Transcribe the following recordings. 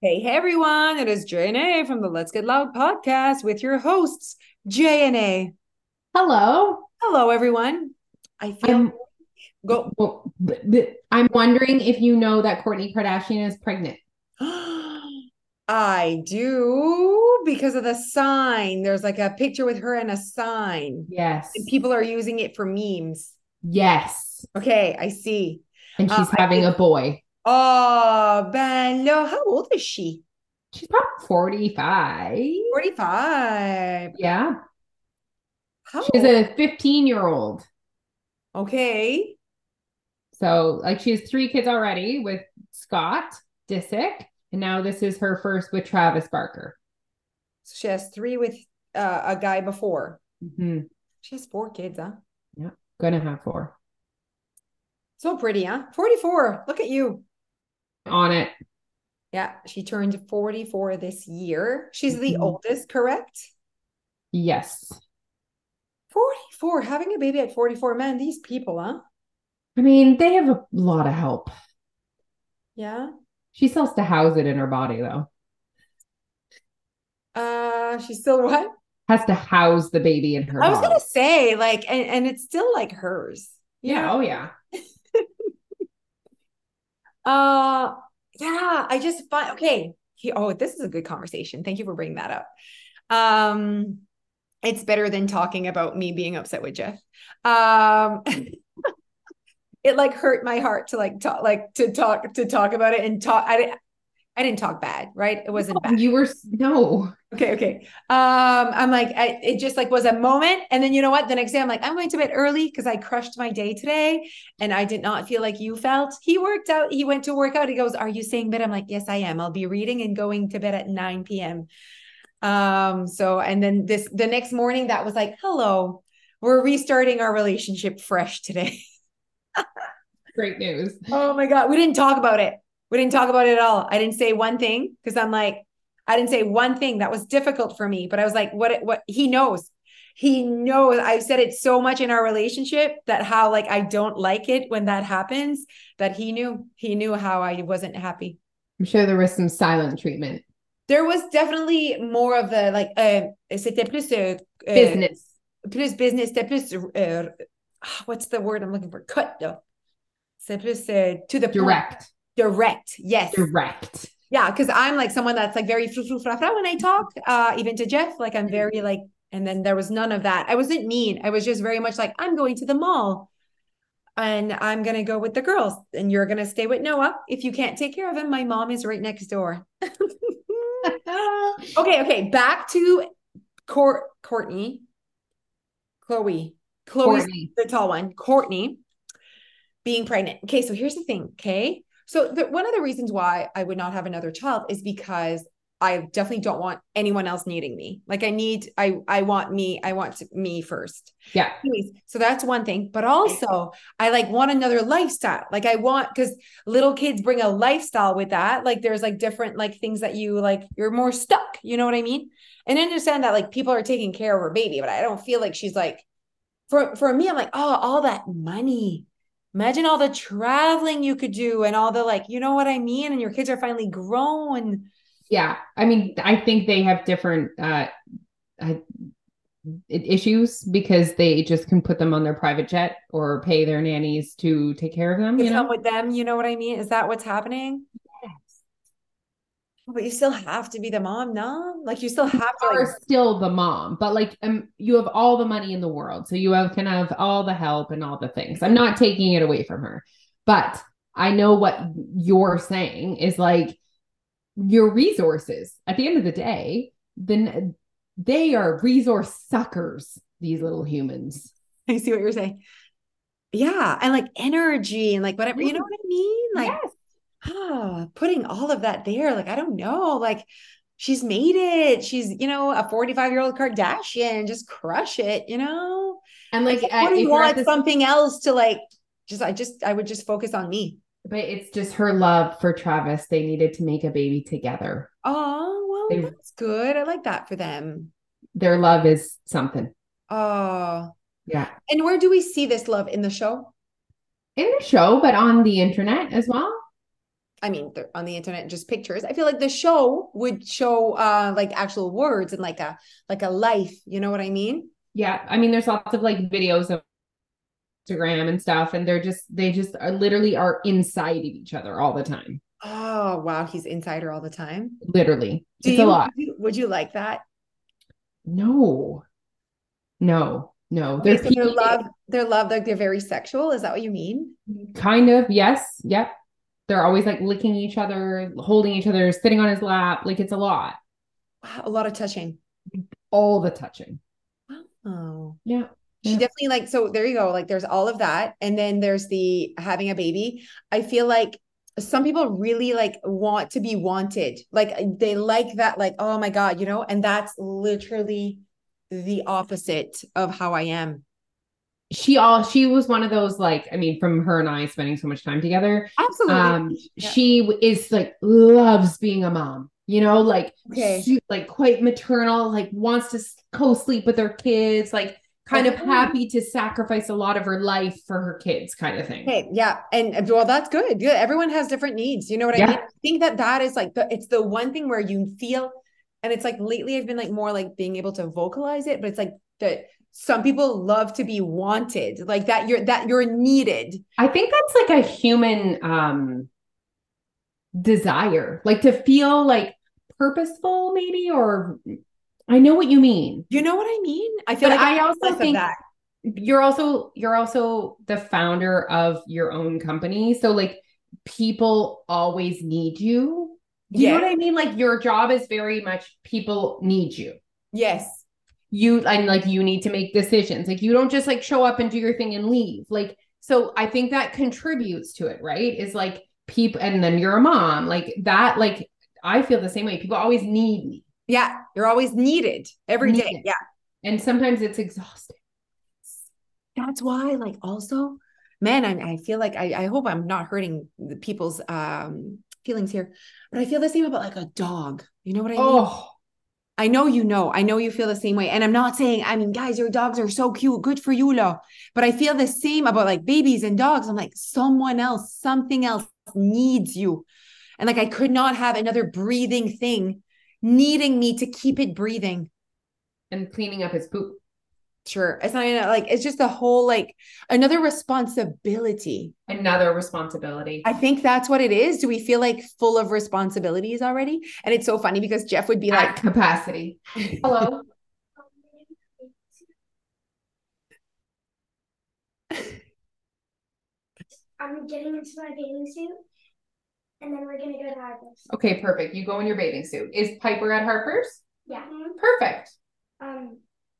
Hey, hey everyone, it is JNA from the Let's Get Loud podcast with your hosts, JNA. Hello. Hello, everyone. I feel I'm, go. well, I'm wondering if you know that Kourtney Kardashian is pregnant. I do because of the sign. There's like a picture with her and a sign. Yes. And people are using it for memes. Yes. Okay, I see. And she's uh, I having think- a boy. Oh, Ben, no, how old is she? She's probably 45. 45. Yeah. How She's a 15 year old. okay. So, like, she has three kids already with Scott Disick. And now this is her first with Travis Barker. So she has three with uh, a guy before. hmm She has four kids, huh? Yeah. Gonna have four. So pretty, huh? 44. Look at you. On it. Yeah, she turned 44 this year. She's the Mhm. oldest, correct? Yes. 44. Having a baby at 44. Man, these people, huh? I mean, they have a lot of help. Yeah. She still has to house it in her body, though. Uh, she's still what? Has to house the baby in her I was body. gonna say, like, and, and it's still like hers. Yeah. know? Oh, yeah. Uh, yeah, I just find okay. He, oh, this is a good conversation. Thank you for bringing that up. Um, it's better than talking about me being upset with Jeff. Um, it like hurt my heart to like talk, like to talk to talk about it and talk. I I didn't talk bad, right? It wasn't bad. You were no. Okay, okay. Um, I'm like, I, it just like was a moment, and then you know what? The next day, I'm like, I'm going to bed early because I crushed my day today, and I did not feel like you felt. He worked out. He went to work out. He goes, "Are you staying bed?" I'm like, "Yes, I am. I'll be reading and going to bed at 9 p.m." Um, so and then this the next morning, that was like, "Hello, we're restarting our relationship fresh today." Great news. Oh my God. We didn't talk about it. We didn't talk about it at all. I didn't say one thing because I'm like, I didn't say one thing that was difficult for me, but I was like, what, what he knows. He knows. I've said it so much in our relationship that how like I don't like it when that happens, that he knew. He knew how I wasn't happy. I'm sure there was some silent treatment. There was definitely more of the like uh c'était plus uh, Business. plus business, c'était plus uh, what's the word I'm looking for? Cut though. C'est plus uh, to the point. Direct. Yes. Direct. Yeah, because I'm like someone that's like very fru fru fra fra when I talk, uh, even to Jeff. Like I'm very like, and then there was none of that. I wasn't mean. I was just very much like, I'm going to the mall and I'm gonna go with the girls, and you're gonna stay with Noah. If you can't take care of him, my mom is right next door. okay, okay. Back to Court Kourtney. Khloé. Khloé, the tall one. Kourtney being pregnant. Okay, so here's the thing. Okay. So the, one of the reasons why I would not have another child is because I definitely don't want anyone else needing me. Like I need, I I want me, I want to, me first. Yeah. Anyways, so that's one thing. But also I like want another lifestyle. Like I want because little kids bring a lifestyle with that. Like there's like different like things that you like, you're more stuck. You know what I mean? And I understand that like people are taking care of her baby, but I don't feel like she's like for for me, I'm like, oh, all that money. Imagine all the traveling you could do and all the like, you know what I mean? And your kids are finally grown. Yeah. I mean, I think they have different uh, uh issues because they just can put them on their private jet or pay their nannies to take care of them. You know. with them, you know what I mean? Is that what's happening? But you still have to be the mom, no? Like you still have to You like are still the mom, but like um, you have all the money in the world, so you have, can have all the help and all the things. I'm not taking it away from her, but I know what you're saying is like your resources. At the end of the day, then they are resource suckers. These little humans. I see what you're saying. Yeah, and like energy and like whatever, you know what I mean? Like yes. Ah, putting all of that there, like I don't know, like she's made it. She's, you know, a 45 year old Kardashian, just crush it, you know? And like, Like, I you're want this- something else to like just I just I would just focus on me. but it's just her love for Travis. They needed to make a baby together. Oh, well, They- that's good. I like that for them. Their love is something. Oh, Yeah. and where do we see this love in the show? In the show, but on the internet as well. I mean, on the internet, just pictures. I feel like the show would show uh like actual words and like a like a life. You know what I mean? Yeah. I mean, there's lots of like videos of Instagram and stuff, and they're just they just are literally are inside of each other all the time. Oh wow, he's insider all the time. Literally. Do it's you, a lot. Would you, would you like that? No. No. No. Okay, They're so their love, their love, like they're very sexual. Is that what you mean? kind of, yes. Yep. They're always like licking each other, holding each other, sitting on his lap. Like it's a lot. Wow, a lot of touching. All the touching. Oh. Yeah. She Yeah. definitely like so there you go. Like there's all of that. And then there's the having a baby. I feel like some people really like want to be wanted. Like they like that, like, oh my God, you know, and that's literally the opposite of how I am. She all she was one of those like I mean from her and I spending so much time together Absolutely. um Yeah. she is like loves being a mom you know like Okay. su- like quite maternal like wants to co-sleep with her kids like kind of happy to sacrifice a lot of her life for her kids kind of thing Okay, yeah, and and, well, that's good. Good. Everyone has different needs. You know what I mean? I think that that is like the it's the one thing where you feel, and it's like lately I've been like more like being able to vocalize it, but it's like that some people love to be wanted, like that you're that you're needed. I think that's like a human um desire like to feel like purposeful maybe or I know what you mean You know what I mean? I feel But like I also think- that. you're also you're also the founder of your own company so like people always need you you know what i mean like your job is very much people need you Yes. You and like you need to make decisions like you don't just like show up and do your thing and leave like so i think that contributes to it right is like people and then you're a mom like that like i feel the same way people always need me Yeah, you're always needed every day. Needed. Yeah. and sometimes it's exhausting That's why, like, also, man, I, I feel like I, I hope I'm not hurting the people's um feelings here, but I feel the same about like a dog. You know what I mean? oh I know you know. I know you feel the same way. And I'm not saying, I mean, guys, your dogs are so cute. Good for you, lo. But I feel the same about like babies and dogs. I'm like, someone else, something else needs you. And like, I could not have another breathing thing needing me to keep it breathing. and cleaning up his poop Sure. It's not even, like, it's just a whole like another responsibility. another responsibility. I think that's what it is. Do we feel like full of responsibilities already? And it's so funny because Jeff would be At like, capacity. Hello. I'm getting into my bathing suit, and then we're gonna go to Harvest. Okay, perfect. You go in your bathing suit. Is Piper at Harper's? Yeah. Perfect. Um,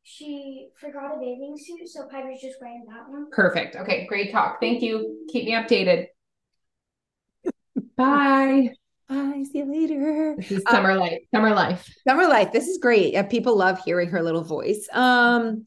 she forgot a bathing suit, so Piper's just wearing that one. Perfect. Okay, great talk. Thank you. Keep me updated. Bye. bye, see you later. This is summer life. Summer life. Summer life. This is great. Yeah, people love hearing her little voice. Um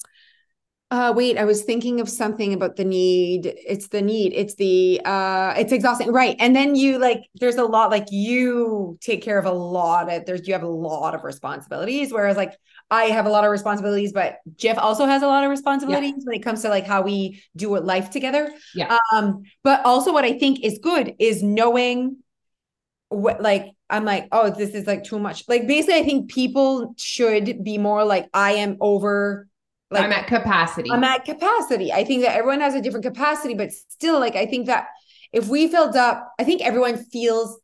uh wait, I was thinking of something about the need. It's the need. It's the uh it's exhausting. Right. And then you like there's a lot like you take care of a lot of there's you have a lot of responsibilities whereas like I have a lot of responsibilities but Jeff also has a lot of responsibilities when it comes to like how we do a life together. Yeah. Um but also what I think is good is knowing what like I'm like, oh, this is like too much. Like basically, I think people should be more like I am over like I'm at capacity. I'm at capacity. I think that everyone has a different capacity, but still, like I think that if we filled up, I think everyone feels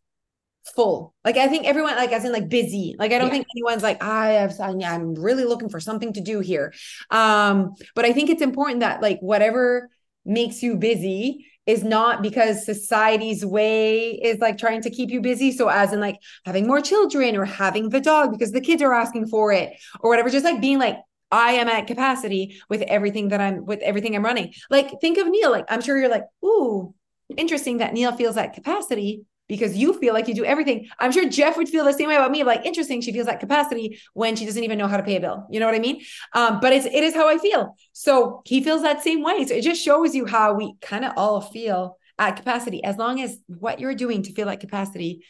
full. Like I think everyone, like as in like busy. Like I don't Yeah. think anyone's like I have. I'm really looking for something to do here. Um, but I think it's important that like whatever makes you busy is not because society's way is like trying to keep you busy. So as in like having more children or having the dog because the kids are asking for it or whatever, just like being like, I am at capacity with everything that I'm with everything I'm running. Like think of Neil. Like I'm sure you're like, ooh, interesting that Neil feels at capacity because you feel like you do everything. I'm sure Jeff would feel the same way about me. Like interesting, she feels at capacity when she doesn't even know how to pay a bill. You know what I mean? Um, but it's it is how I feel. So he feels that same way. So it just shows you how we kind of all feel at capacity, as long as what you're doing to feel at capacity,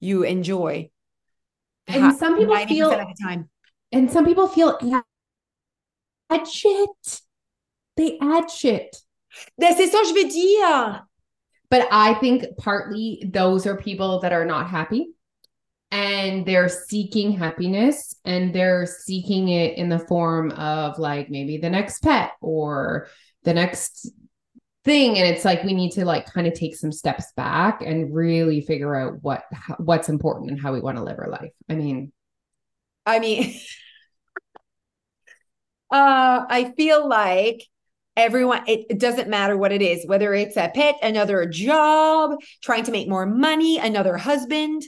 you enjoy. And some people 90% feel- of the time. and some people feel add shit. They add shit. C'est ça je veux dire. But I think partly those are people that are not happy and they're seeking happiness and they're seeking it in the form of like maybe the next pet or the next thing and it's like we need to like kind of take some steps back and really figure out what what's important and how we want to live our life i mean I mean, uh, I feel like everyone, it, it doesn't matter what it is, whether it's a pet, another job, trying to make more money, another husband.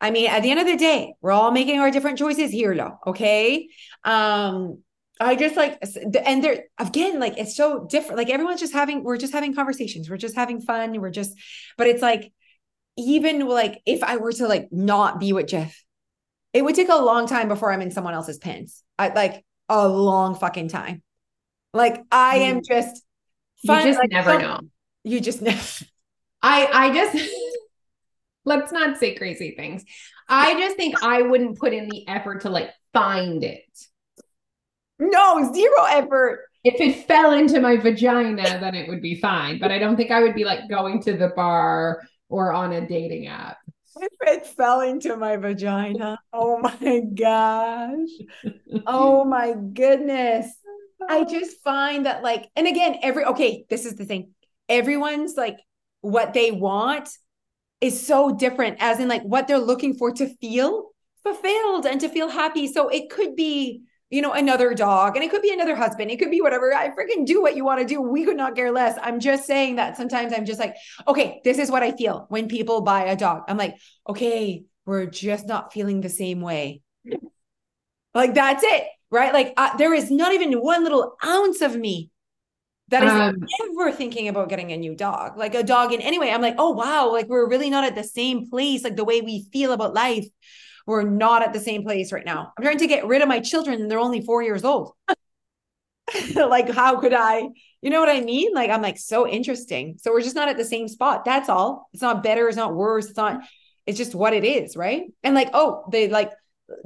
I mean, at the end of the day, we're all making our different choices here, though. Okay. Um, I just like, and there again, like it's so different. Like everyone's just having, we're just having conversations. We're just having fun. We're just, but it's like, even like if I were to like not be with Jeff, it would take a long time before I'm in someone else's pants. I like a long fucking time. Like I am mm. just fun, you just like, never know. You just never. I I just let's not say crazy things. I just think I wouldn't put in the effort to like find it. No, zero effort. If it fell into my vagina, then it would be fine. But I don't think I would be like going to the bar or on a dating app. If it fell into my vagina. Oh my gosh. Oh my goodness. I just find that, like, and again, every, okay, this is the thing. Everyone's like, what they want is so different, as in, like, what they're looking for to feel fulfilled and to feel happy. So it could be, you know, another dog and it could be another husband. It could be whatever. I freaking do what you want to do. We could not care less. I'm just saying that sometimes I'm just like, okay, this is what I feel when people buy a dog. I'm like, okay, we're just not feeling the same way. Like that's it, right? Like uh, there is not even one little ounce of me that is um, ever thinking about getting a new dog, like a dog in any way. I'm like, oh wow, like we're really not at the same place, like the way we feel about life we're not at the same place right now. I'm trying to get rid of my children and they're only four years old. like, how could I? You know what I mean? Like, I'm like, so interesting. So we're just not at the same spot. That's all. It's not better. It's not worse. It's not, it's just what it is. Right. And like, oh, they like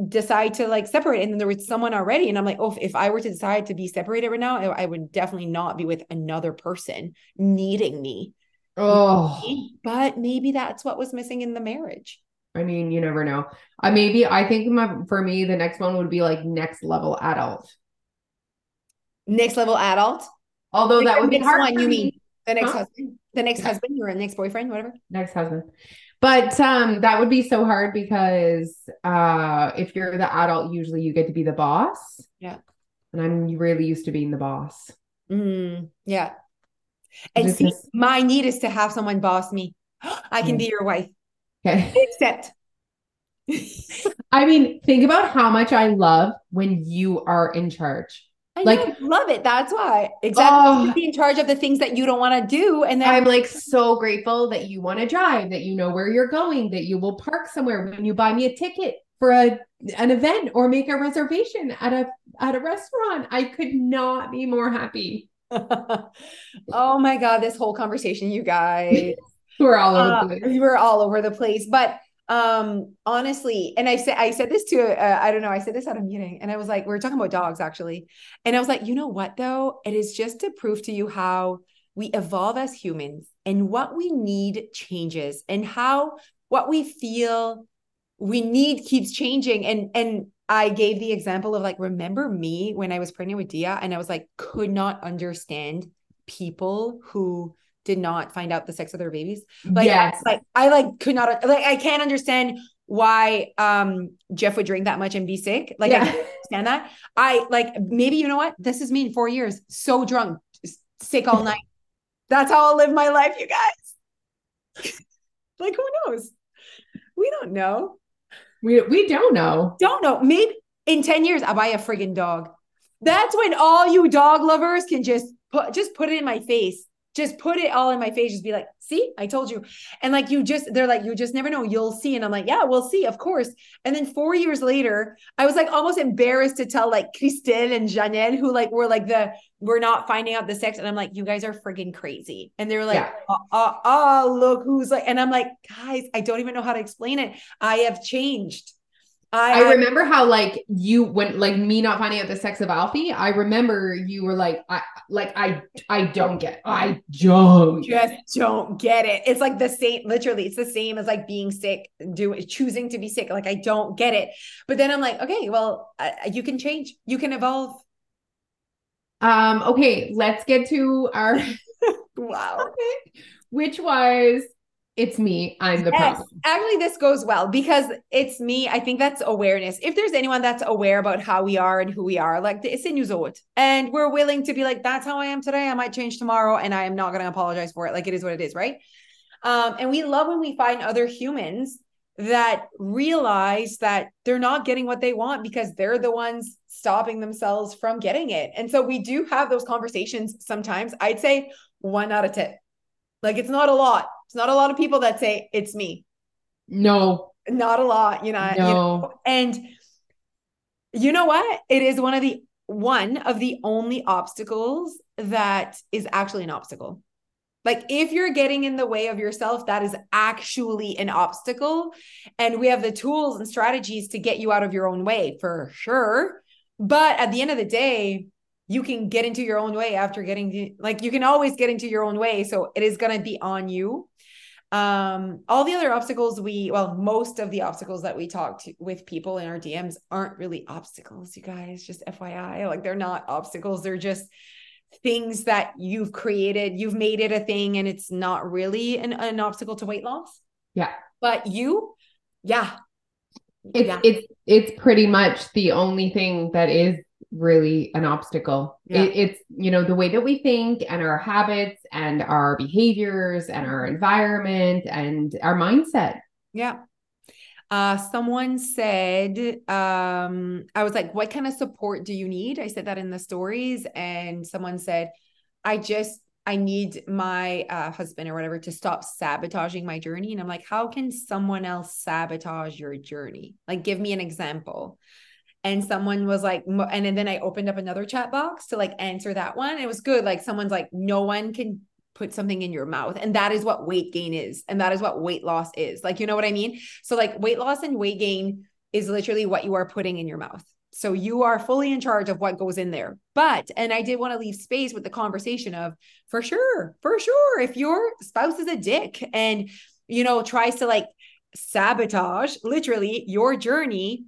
decide to like separate. And then there was someone already. And I'm like, oh, if I were to decide to be separated right now, I, I would definitely not be with another person needing me. Oh, but maybe that's what was missing in the marriage. I mean, you never know. I uh, maybe I think my, for me, the next one would be like next level adult. Next level adult. Although that would be hard. One, you mean the next huh? husband, the next yeah. husband, or next boyfriend, whatever. Next husband. But um, that would be so hard because uh, if you're the adult, usually you get to be the boss. Yeah. And I'm really used to being the boss. Mm, yeah. And see, my need is to have someone boss me. I can be your wife. Okay. Except I mean, think about how much I love when you are in charge. I like love it. That's why exactly oh, be in charge of the things that you don't want to do. And then I'm like so grateful that you want to drive, that you know where you're going, that you will park somewhere when you buy me a ticket for a an event or make a reservation at a at a restaurant. I could not be more happy. oh my god, this whole conversation, you guys. We're all over uh, the place. We're all over the place. But um honestly and i said i said this to uh, i don't know i said this at a meeting and i was like we were talking about dogs actually and i was like you know what though it is just to prove to you how we evolve as humans and what we need changes and how what we feel we need keeps changing and and i gave the example of like remember me when i was pregnant with dia and i was like could not understand people who did not find out the sex of their babies. Like, yes. I, like I like could not like I can't understand why um Jeff would drink that much and be sick. Like yeah. I understand that. I like maybe you know what? This is me in four years, so drunk, sick all night. That's how I'll live my life, you guys. like who knows? We don't know. We we don't know. Don't know. Maybe in 10 years I'll buy a friggin' dog. That's when all you dog lovers can just put just put it in my face just put it all in my face just be like see i told you. And like you just they're like you just never know you'll see. And i'm like yeah we'll see of course. And then four years later i was like almost embarrassed to tell like christelle and janelle who like were like the we're not finding out the sex. And i'm like you guys are friggin' crazy. And they're like yeah. oh, oh, oh look who's like and i'm like guys i don't even know how to explain it. I have changed I, I remember how like you when like me not finding out the sex of Alfie. I remember you were like, I like I I don't get, I don't just don't get it. It's like the same, literally, it's the same as like being sick, do choosing to be sick. Like I don't get it. But then I'm like, okay, well, uh, you can change, you can evolve. Um. Okay, let's get to our wow, which was it's me. I'm the yes. problem. Actually, this goes well because it's me. I think that's awareness. If there's anyone that's aware about how we are and who we are, like it's in Uzot. And we're willing to be like, that's how I am today. I might change tomorrow and I am not going to apologize for it. Like it is what it is, right? Um, and we love when we find other humans that realize that they're not getting what they want because they're the ones stopping themselves from getting it. And so we do have those conversations sometimes. I'd say one out of 10. Like it's not a lot it's not a lot of people that say it's me. No. Not a lot, you know. No. You know? And you know what? It is one of the one of the only obstacles that is actually an obstacle. Like if you're getting in the way of yourself, that is actually an obstacle. And we have the tools and strategies to get you out of your own way for sure. But at the end of the day, you can get into your own way after getting like you can always get into your own way. So it is going to be on you um all the other obstacles we well most of the obstacles that we talk to with people in our dms aren't really obstacles you guys just fyi like they're not obstacles. They're just things that you've created. You've made it a thing and it's not really an, an obstacle to weight loss. Yeah. But you yeah. It's yeah. it's it's pretty much the only thing that is really an obstacle. Yeah. It, it's, you know, the way that we think and our habits and our behaviors and our environment and our mindset. Yeah. Uh, someone said, um, I was like, what kind of support do you need? I said that in the stories. And someone said, I just, I need my uh, husband or whatever to stop sabotaging my journey. And I'm like, how can someone else sabotage your journey? Like, give me an example and someone was like and then i opened up another chat box to like answer that one. It was good. Like someone's like no one can put something in your mouth. And that is what weight gain is. And that is what weight loss is. Like you know what i mean? So like weight loss and weight gain is literally what you are putting in your mouth. So you are fully in charge of what goes in there. But and i did want to leave space with the conversation of for sure for sure if your spouse is a dick and you know tries to like sabotage literally your journey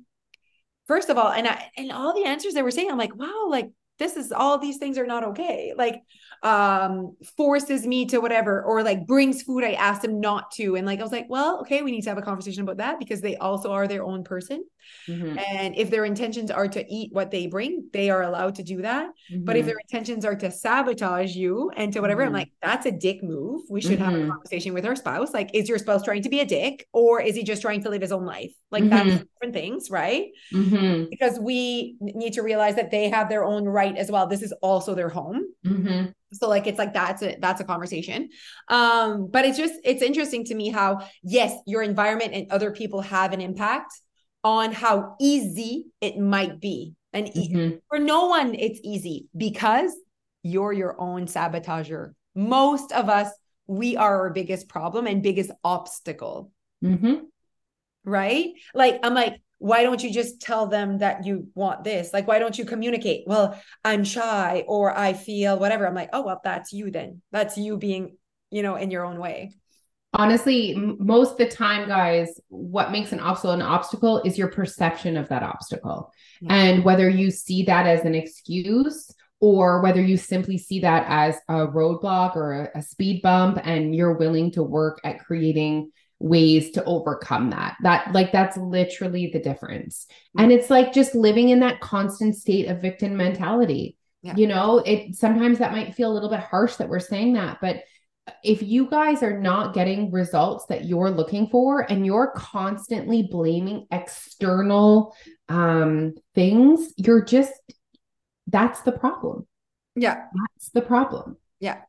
first of all, and I and all the answers they were saying, I'm like, wow, like this is all these things are not okay. Like um forces me to whatever or like brings food I asked him not to. And like I was like, well, okay, we need to have a conversation about that because they also are their own person. Mm-hmm. And if their intentions are to eat what they bring, they are allowed to do that. Mm-hmm. But if mm-hmm. their intentions are to sabotage you and to whatever, mm-hmm. I'm like, that's a dick move. We should have a mm-hmm. conversation with our spouse. Like, is your spouse trying to be a dick or is he just trying to live his own life? Like, that's mm-hmm. different things, right? Because we need to realize that they have their own right as well. This is also their home. So like it's like that's a that's a conversation. Um, but it's just it's interesting to me how yes, your environment and other people have an impact on how easy it might be. And mm-hmm. for no one, it's easy because you're your own sabotager. Most of us, we are our biggest problem and biggest obstacle. Mm-hmm. Right? Like, I'm like, why don't you just tell them that you want this? Like, why don't you communicate? Well, I'm shy or I feel whatever. I'm like, oh, well, that's you then. That's you being, you know, in your own way honestly most of the time guys what makes an obstacle an obstacle is your perception of that obstacle yeah. and whether you see that as an excuse or whether you simply see that as a roadblock or a, a speed bump and you're willing to work at creating ways to overcome that. That like that's literally the difference. And it's like just living in that constant state of victim mentality. Yeah. you know it sometimes that might feel a little bit harsh that we're saying that but if you guys are not getting results that you're looking for and you're constantly blaming external um things you're just that's the problem. Yeah. That's the problem. Yeah.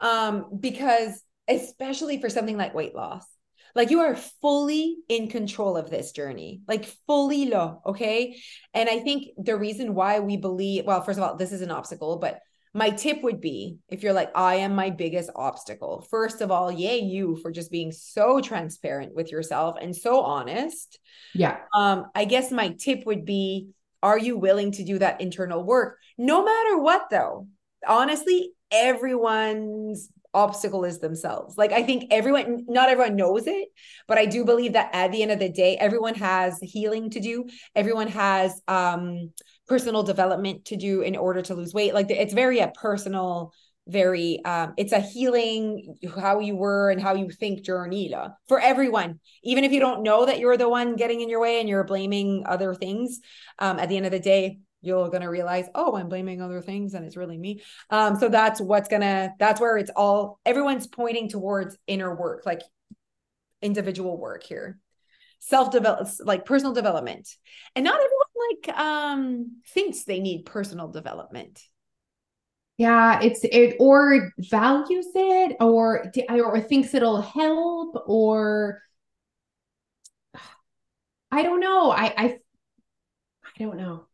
Um because especially for something like weight loss like you are fully in control of this journey like fully low okay and i think the reason why we believe well first of all this is an obstacle but my tip would be if you're like, I am my biggest obstacle, first of all, yay, you for just being so transparent with yourself and so honest. Yeah. Um, I guess my tip would be, are you willing to do that internal work? No matter what, though, honestly, everyone's obstacle is themselves. Like I think everyone, not everyone knows it, but I do believe that at the end of the day, everyone has healing to do. Everyone has um personal development to do in order to lose weight. Like it's very a personal, very um it's a healing how you were and how you think journey for everyone. Even if you don't know that you're the one getting in your way and you're blaming other things, um at the end of the day, you're going to realize oh i'm blaming other things and it's really me. Um so that's what's gonna that's where it's all everyone's pointing towards inner work like individual work here. Self develop like personal development. And not everyone like um thinks they need personal development. Yeah it's it or values it or or thinks it'll help or i don't know. I i i don't know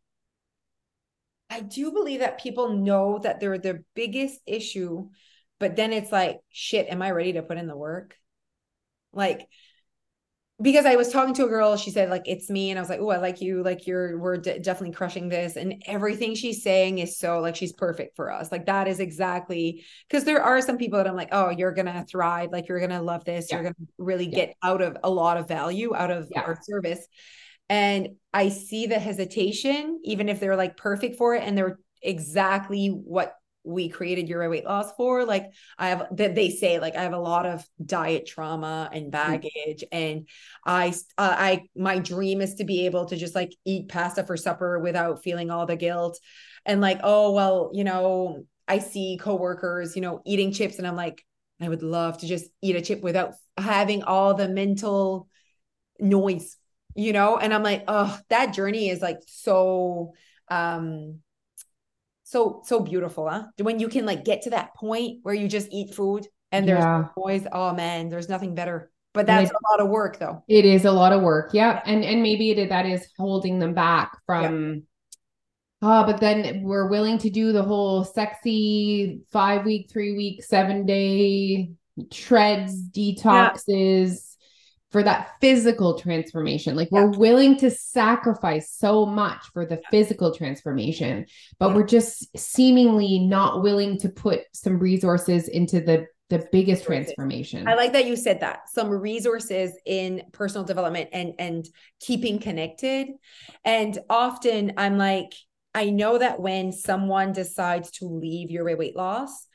I do believe that people know that they're the biggest issue, but then it's like, shit, am I ready to put in the work? Like, because I was talking to a girl, she said like it's me, and I was like, oh, I like you, like you're, we're de- definitely crushing this, and everything she's saying is so like she's perfect for us. Like that is exactly because there are some people that I'm like, oh, you're gonna thrive, like you're gonna love this, yeah. you're gonna really yeah. get out of a lot of value out of yeah. our service, and I see the hesitation, even if they're like perfect for it and they're exactly what we created your weight loss for. Like I have that they say like I have a lot of diet trauma and mm. baggage, mm-hmm. and I uh, I my dream is to be able to just like eat pasta for supper without feeling all the guilt, and like oh well you know I see coworkers you know eating chips and I'm like I would love to just eat a chip without having all the mental noise you know? And i'm like oh that journey is like so um so so beautiful huh? When you can like get to that point where you just eat food and there's yeah. always oh man there's nothing better. But that's it, a lot of work though. It is a lot of work yeah. And and maybe it, that is holding them back from yeah. Oh, but then we're willing to do the whole sexy five week, three week, seven day treads, detoxes, for that physical transformation. Like we're willing to sacrifice so much for the physical transformation, but we're just seemingly not willing to put some resources into the the biggest transformation. I like that you said that. Some resources in personal development and and keeping connected. And often I'm like I know that when someone decides to leave your weight loss,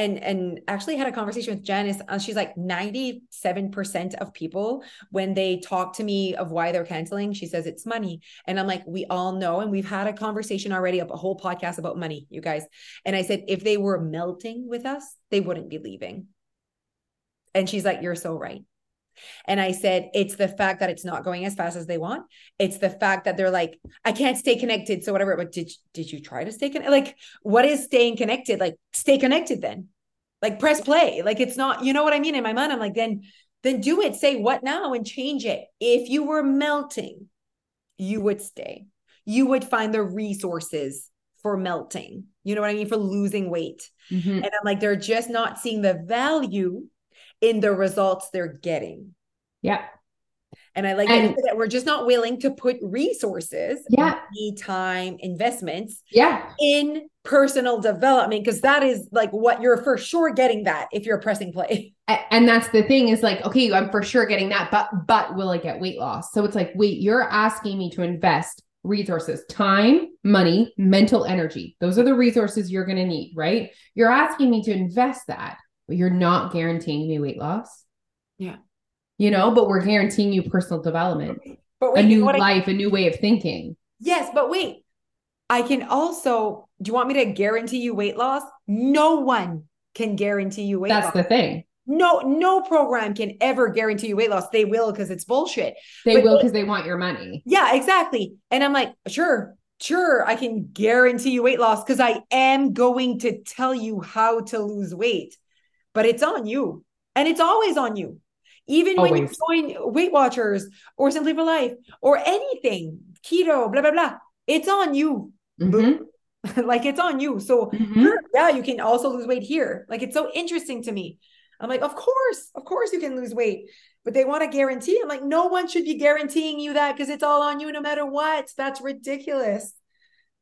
and and actually had a conversation with Janice. Uh, she's like 97% of people when they talk to me of why they're canceling, she says it's money. And I'm like, we all know, and we've had a conversation already, a whole podcast about money, you guys. And I said, if they were melting with us, they wouldn't be leaving. And she's like, you're so right. And I said, it's the fact that it's not going as fast as they want. It's the fact that they're like, I can't stay connected. So whatever. But did did you try to stay connected? Like, what is staying connected? Like, stay connected then. Like press play. Like it's not, you know what I mean? In my mind, I'm like, then then do it. Say what now and change it. If you were melting, you would stay. You would find the resources for melting. You know what I mean? For losing weight. Mm-hmm. And I'm like, they're just not seeing the value in the results they're getting. Yeah. And I like and, that we're just not willing to put resources, yeah, time, investments, yeah, in personal development because that is like what you're for sure getting that if you're pressing play. And that's the thing is like, okay, I'm for sure getting that, but but will I get weight loss? So it's like, wait, you're asking me to invest resources, time, money, mental energy. Those are the resources you're going to need, right? You're asking me to invest that you're not guaranteeing me weight loss. Yeah. You know, but we're guaranteeing you personal development, but wait, a new life, I, a new way of thinking. Yes, but wait, I can also, do you want me to guarantee you weight loss? No one can guarantee you weight That's loss. That's the thing. No, no program can ever guarantee you weight loss. They will because it's bullshit. They but will because they want your money. Yeah, exactly. And I'm like, sure, sure, I can guarantee you weight loss because I am going to tell you how to lose weight but it's on you. And it's always on you. Even always. when you join Weight Watchers or Simply for Life or anything, keto, blah, blah, blah, it's on you. Mm-hmm. like it's on you. So Mhm. yeah, you can also lose weight here. Like it's so interesting to me. I'm like, of course, of course you can lose weight, but they want to guarantee. I'm like, no one should be guaranteeing you that because it's all on you no matter what. That's ridiculous.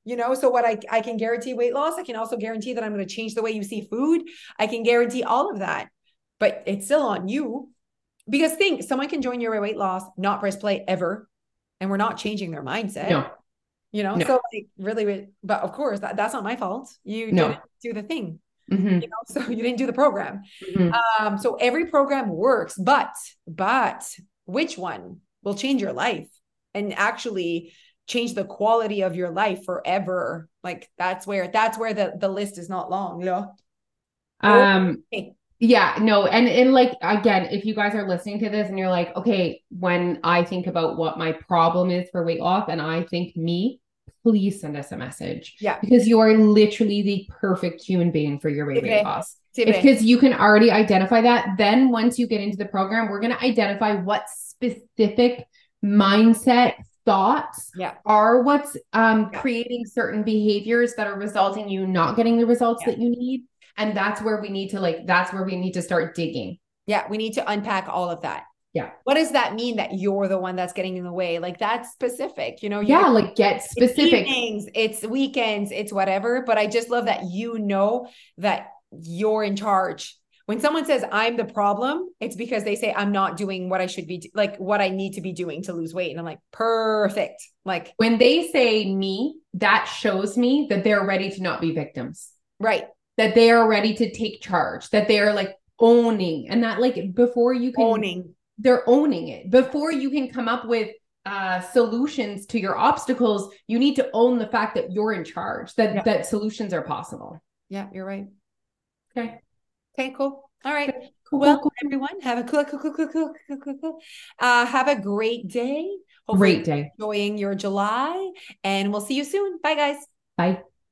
You know, so what I, I can guarantee weight loss, I can also guarantee that I'm going to change the way you see food. I can guarantee all of that, but it's still on you. Because think someone can join your weight loss, not press play ever, and we're not changing their mindset No. you know No. so like really but of course that, that's not my fault you No. didn't do the thing Mhm. you know so you didn't do the program Mhm. um so every program works but but which one will change your life and actually change the quality of your life forever like that's where that's where the the list is not long yeah Um, Okay. yeah, no, and and like again, if you guys are listening to this and you're like, okay, when I think about what my problem is for weight loss and I think me, please send us a message. Yeah. Because you are literally the perfect human being for your weight, Okay. weight loss. Because you can already identify that. Then once you get into the program, we're going to identify what specific mindset thoughts Yeah. are what's um Yeah. creating certain behaviors that are resulting you not getting the results Yeah. that you need. And that's where we need to like that's where we need to start digging. Yeah, we need to unpack all of that. Yeah. What does that mean that you're the one that's getting in the way? Like that's specific, you know? you- Yeah, like get it's specific. evenings, it's weekends, it's whatever. But I just love that you know that you're in charge. When someone says I'm the problem, it's because they say I'm not doing what I should be, like what I need to be doing to lose weight. And I'm like, perfect. Like, When they say me, that shows me that they're ready to not be victims. right. That they are ready to take charge, that they are like owning and that like before you can Owning. they're owning it before you can come up with uh solutions to your obstacles you need to own the fact that you're in charge that Yeah. that solutions are possible Yeah, you're right. okay Okay, cool. All right. cool, Well, cool, cool. everyone, have a cool, cool, cool, cool, cool, cool, cool, cool. Uh, have a great day. Hopefully great day enjoying your July, and we'll see you soon. Bye, guys. bye